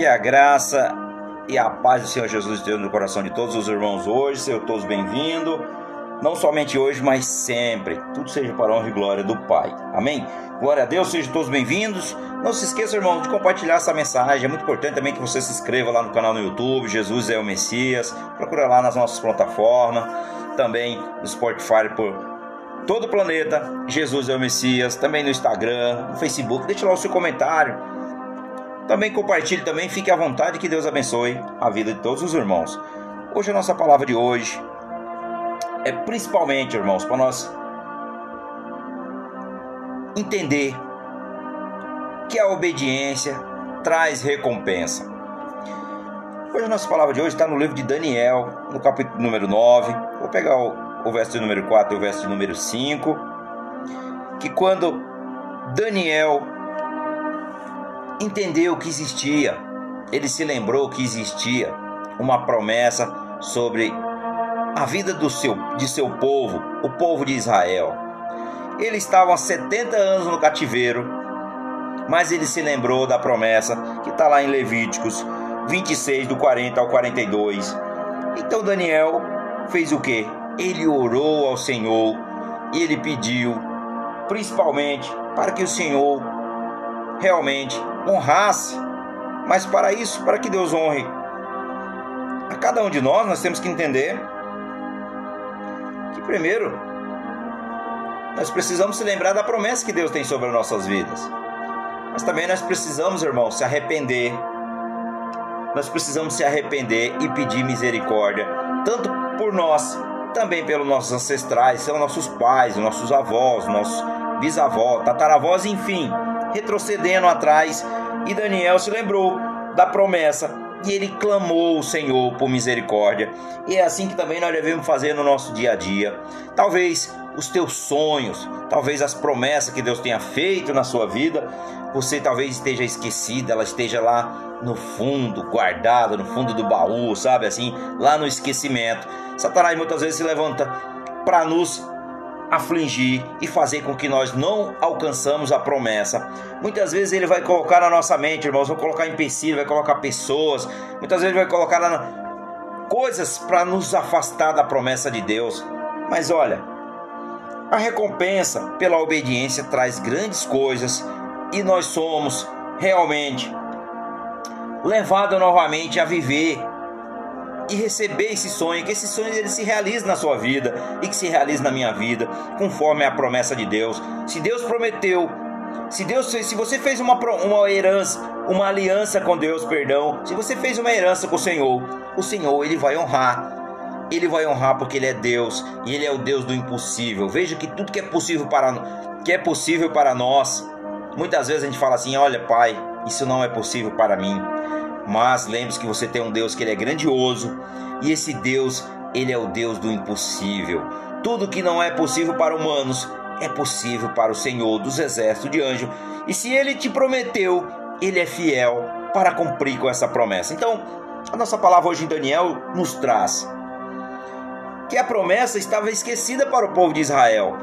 Que a graça e a paz do Senhor Jesus esteja no coração de todos os irmãos hoje. Sejam todos bem-vindos. Não somente hoje, mas sempre. Tudo seja para a honra e glória do Pai. Amém? Glória a Deus, sejam todos bem-vindos. Não se esqueça, irmão, de compartilhar essa mensagem. É muito importante também que você se inscreva lá no canal no YouTube. Jesus é o Messias. Procura lá nas nossas plataformas. Também no Spotify por todo o planeta. Jesus é o Messias. Também no Instagram, no Facebook. Deixe lá o seu comentário também compartilhe, também fique à vontade que Deus abençoe a vida de todos os irmãos. Hoje a nossa palavra de hoje é principalmente, irmãos, para nós entender que a obediência traz recompensa. Hoje a nossa palavra de hoje está no livro de Daniel, no capítulo número 9. Vou pegar o, o verso número 4 e o verso número 5. Que quando Daniel entendeu que existia, ele se lembrou que existia uma promessa sobre a vida do seu, de seu povo, o povo de Israel. Ele estava há 70 anos no cativeiro, mas ele se lembrou da promessa que está lá em Levíticos 26, do 40 ao 42. Então Daniel fez o que? Ele orou ao Senhor e ele pediu, principalmente, para que o Senhor realmente honrasse. Mas para isso, para que Deus honre a cada um de nós, nós temos que entender que primeiro nós precisamos se lembrar da promessa que Deus tem sobre as nossas vidas. Mas também nós precisamos, irmãos, se arrepender. Nós precisamos se arrepender e pedir misericórdia, tanto por nós, também pelos nossos ancestrais, são nossos pais, nossos avós, nossos bisavós, tataravós, enfim retrocedendo atrás, e Daniel se lembrou da promessa e ele clamou o Senhor por misericórdia. E é assim que também nós devemos fazer no nosso dia a dia. Talvez os teus sonhos, talvez as promessas que Deus tenha feito na sua vida, você talvez esteja esquecida, ela esteja lá no fundo, guardada no fundo do baú, sabe assim, lá no esquecimento. Satanás muitas vezes se levanta para nos afligir e fazer com que nós não alcançamos a promessa. Muitas vezes ele vai colocar na nossa mente, irmãos, vai colocar empecilho, vai colocar pessoas, muitas vezes vai colocar na... coisas para nos afastar da promessa de Deus. Mas olha, a recompensa pela obediência traz grandes coisas e nós somos realmente levados novamente a viver e receber esse sonho, que esse sonho ele se realize na sua vida e que se realize na minha vida, conforme a promessa de Deus. Se Deus prometeu, se Deus, se você fez uma, uma herança, uma aliança com Deus, perdão, se você fez uma herança com o Senhor, o Senhor ele vai honrar. Ele vai honrar porque ele é Deus e ele é o Deus do impossível. Veja que tudo que é possível para que é possível para nós. Muitas vezes a gente fala assim: "Olha, pai, isso não é possível para mim". Mas lembre-se que você tem um Deus que ele é grandioso e esse Deus, ele é o Deus do impossível. Tudo que não é possível para humanos é possível para o Senhor dos exércitos de anjos. E se ele te prometeu, ele é fiel para cumprir com essa promessa. Então, a nossa palavra hoje em Daniel nos traz que a promessa estava esquecida para o povo de Israel.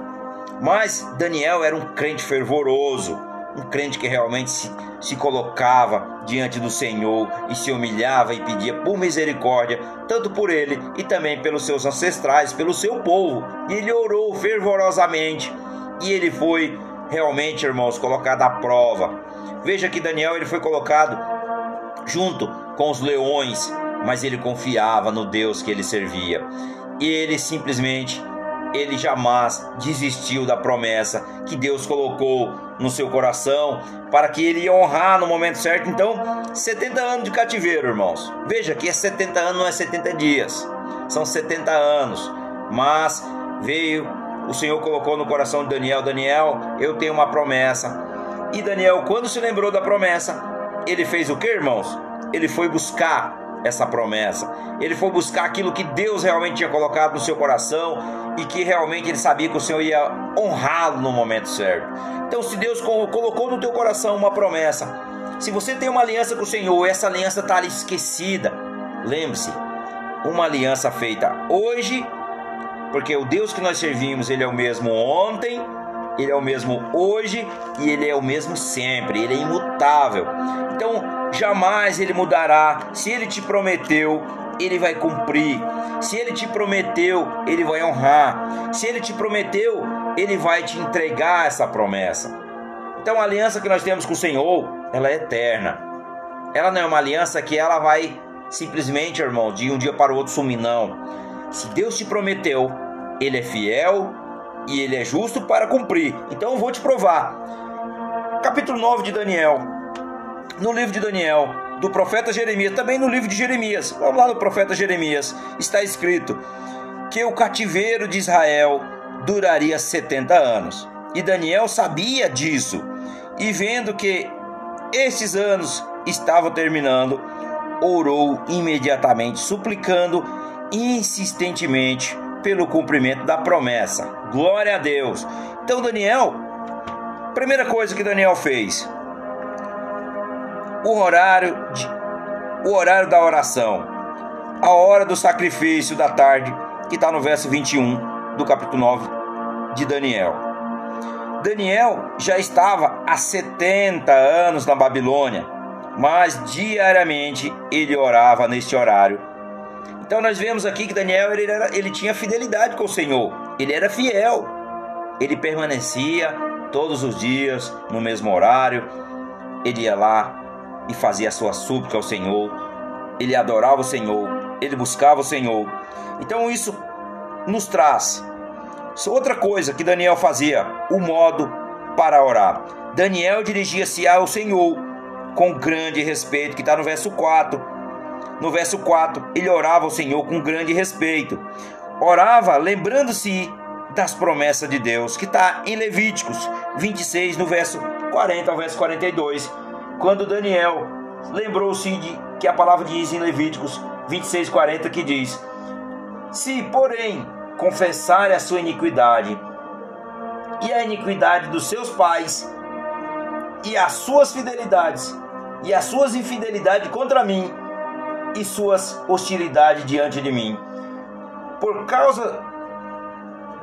Mas Daniel era um crente fervoroso, um crente que realmente se, se colocava diante do Senhor e se humilhava e pedia por misericórdia, tanto por ele e também pelos seus ancestrais, pelo seu povo. E ele orou fervorosamente e ele foi realmente, irmãos, colocado à prova. Veja que Daniel ele foi colocado junto com os leões, mas ele confiava no Deus que ele servia. E ele simplesmente ele jamais desistiu da promessa que Deus colocou no seu coração para que ele ia honrar no momento certo. Então, 70 anos de cativeiro, irmãos. Veja que é 70 anos, não é 70 dias, são 70 anos. Mas veio, o Senhor colocou no coração de Daniel: Daniel, eu tenho uma promessa. E Daniel, quando se lembrou da promessa, ele fez o que, irmãos? Ele foi buscar essa promessa. Ele foi buscar aquilo que Deus realmente tinha colocado no seu coração e que realmente ele sabia que o Senhor ia honrá-lo no momento certo. Então, se Deus colocou no teu coração uma promessa, se você tem uma aliança com o Senhor, essa aliança está esquecida, lembre-se, uma aliança feita hoje, porque o Deus que nós servimos, ele é o mesmo ontem, ele é o mesmo hoje e ele é o mesmo sempre, ele é imutável. Então, jamais ele mudará. Se ele te prometeu, ele vai cumprir. Se ele te prometeu, ele vai honrar. Se ele te prometeu, ele vai te entregar essa promessa. Então, a aliança que nós temos com o Senhor, ela é eterna. Ela não é uma aliança que ela vai simplesmente, irmão, de um dia para o outro sumir, não. Se Deus te prometeu, ele é fiel e ele é justo para cumprir. Então eu vou te provar. Capítulo 9 de Daniel. No livro de Daniel, do profeta Jeremias, também no livro de Jeremias. Vamos lá no profeta Jeremias. Está escrito que o cativeiro de Israel duraria 70 anos. E Daniel sabia disso. E vendo que estes anos estavam terminando, orou imediatamente, suplicando insistentemente pelo cumprimento da promessa. Glória a Deus. Então, Daniel, primeira coisa que Daniel fez, o horário, de, o horário da oração, a hora do sacrifício da tarde, que está no verso 21 do capítulo 9 de Daniel. Daniel já estava há 70 anos na Babilônia, mas diariamente ele orava neste horário então nós vemos aqui que Daniel ele, era, ele tinha fidelidade com o Senhor, ele era fiel, ele permanecia todos os dias no mesmo horário, ele ia lá e fazia a sua súplica ao Senhor, ele adorava o Senhor, ele buscava o Senhor. Então isso nos traz outra coisa que Daniel fazia, o modo para orar. Daniel dirigia-se ao Senhor com grande respeito, que está no verso 4 no verso 4, ele orava ao Senhor com grande respeito. Orava lembrando-se das promessas de Deus, que está em Levíticos 26, no verso 40 ao verso 42, quando Daniel lembrou-se de que a palavra diz em Levíticos 26, 40, que diz: Se, porém, confessar a sua iniquidade e a iniquidade dos seus pais e as suas fidelidades e as suas infidelidades contra mim, e suas hostilidades diante de mim, por causa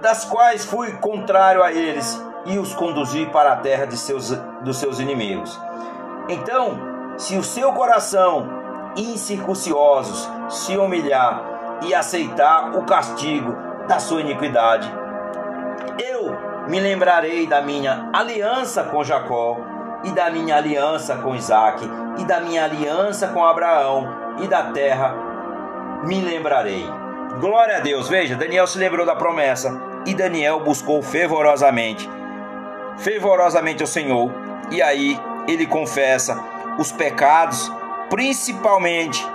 das quais fui contrário a eles e os conduzi para a terra de seus, dos seus inimigos. Então, se o seu coração incircunciosos se humilhar e aceitar o castigo da sua iniquidade, eu me lembrarei da minha aliança com Jacó e da minha aliança com Isaac e da minha aliança com Abraão e da terra me lembrarei. Glória a Deus. Veja, Daniel se lembrou da promessa e Daniel buscou fervorosamente, fervorosamente ao Senhor. E aí ele confessa os pecados, principalmente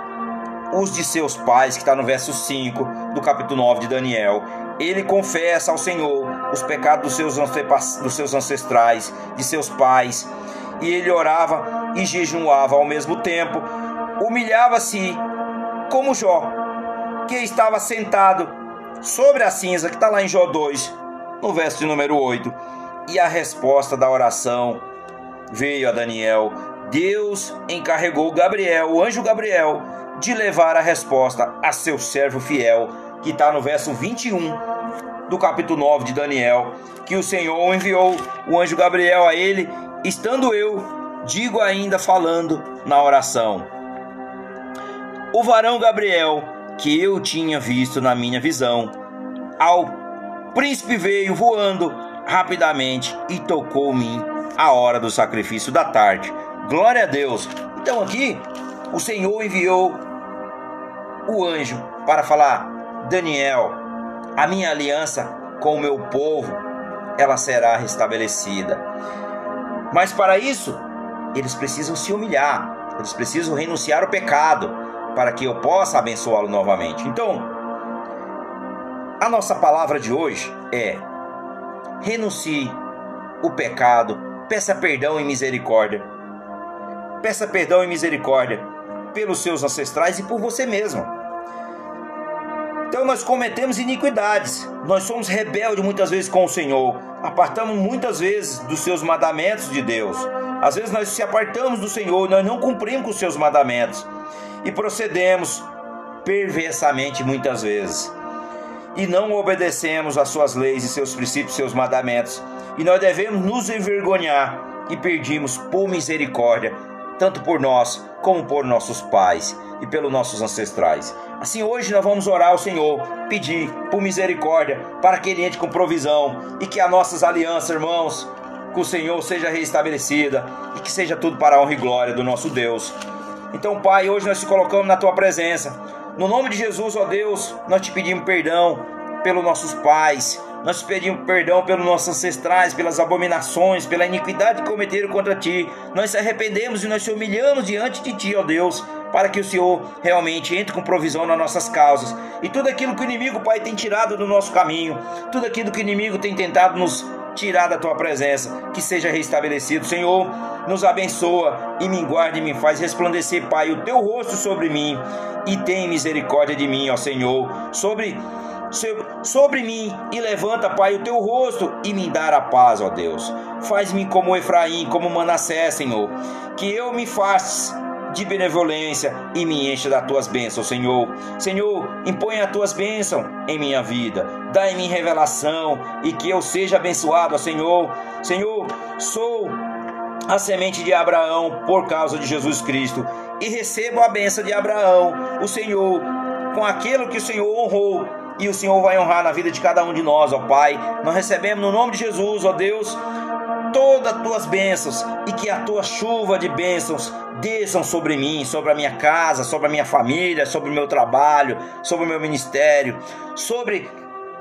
os de seus pais, que está no verso 5 do capítulo 9 de Daniel. Ele confessa ao Senhor os pecados dos seus, dos seus ancestrais, de seus pais, e ele orava e jejuava ao mesmo tempo, humilhava-se como Jó, que estava sentado sobre a cinza, que está lá em Jó 2, no verso de número 8. E a resposta da oração veio a Daniel. Deus encarregou Gabriel, o anjo Gabriel, de levar a resposta a seu servo fiel, que está no verso 21 do capítulo 9 de Daniel, que o Senhor enviou o anjo Gabriel a ele, estando eu, digo ainda falando na oração. O varão Gabriel, que eu tinha visto na minha visão, ao príncipe veio voando rapidamente e tocou-me a hora do sacrifício da tarde. Glória a Deus. Então aqui o Senhor enviou o anjo para falar: Daniel, a minha aliança com o meu povo, ela será restabelecida. Mas para isso, eles precisam se humilhar, eles precisam renunciar ao pecado, para que eu possa abençoá-lo novamente. Então, a nossa palavra de hoje é: renuncie o pecado, peça perdão e misericórdia. Peça perdão e misericórdia pelos seus ancestrais e por você mesmo. Então nós cometemos iniquidades, nós somos rebeldes muitas vezes com o Senhor, apartamos muitas vezes dos seus mandamentos de Deus. Às vezes nós se apartamos do Senhor, nós não cumprimos com os seus mandamentos e procedemos perversamente muitas vezes. e não obedecemos às suas leis e seus princípios, seus mandamentos, e nós devemos nos envergonhar e pedimos por misericórdia, tanto por nós como por nossos pais e pelos nossos ancestrais. Assim, hoje nós vamos orar ao Senhor, pedir por misericórdia para que Ele entre com provisão e que as nossas alianças, irmãos, com o Senhor seja restabelecida e que seja tudo para a honra e glória do nosso Deus. Então, Pai, hoje nós te colocamos na tua presença. No nome de Jesus, ó Deus, nós te pedimos perdão pelos nossos pais, nós te pedimos perdão pelos nossos ancestrais, pelas abominações, pela iniquidade que cometeram contra ti. Nós se arrependemos e nós se humilhamos diante de ti, ó Deus, para que o Senhor realmente entre com provisão nas nossas causas. E tudo aquilo que o inimigo, Pai, tem tirado do nosso caminho, tudo aquilo que o inimigo tem tentado nos tirar da tua presença, que seja restabelecido. Senhor, nos abençoa e me guarde e me faz resplandecer, Pai, o teu rosto sobre mim e tem misericórdia de mim, ó Senhor, sobre sobre mim e levanta, Pai, o teu rosto e me dar a paz, ó Deus. Faz-me como Efraim, como Manassés, Senhor, que eu me faça de benevolência e me encha das tuas bênçãos, Senhor. Senhor, impõe as tuas bênçãos em minha vida. Dá-me revelação e que eu seja abençoado, Senhor. Senhor, sou a semente de Abraão por causa de Jesus Cristo e recebo a bênção de Abraão, o Senhor, com aquilo que o Senhor honrou e o Senhor vai honrar na vida de cada um de nós, ó Pai. Nós recebemos no nome de Jesus, ó Deus, todas as tuas bênçãos e que a tua chuva de bênçãos desçam sobre mim, sobre a minha casa, sobre a minha família, sobre o meu trabalho, sobre o meu ministério, sobre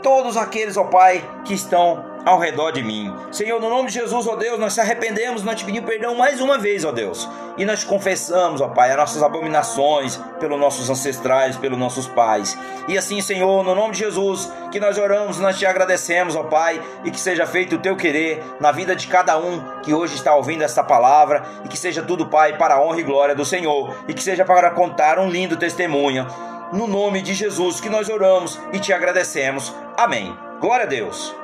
todos aqueles, ó Pai, que estão ao redor de mim. Senhor, no nome de Jesus, ó Deus, nós se arrependemos, nós te pedimos perdão mais uma vez, ó Deus. E nós confessamos, ó Pai, as nossas abominações pelos nossos ancestrais, pelos nossos pais. E assim, Senhor, no nome de Jesus, que nós oramos, nós te agradecemos, ó Pai, e que seja feito o teu querer na vida de cada um que hoje está ouvindo esta palavra, e que seja tudo, Pai, para a honra e glória do Senhor, e que seja para contar um lindo testemunho. No nome de Jesus que nós oramos e te agradecemos. Amém. Glória a Deus.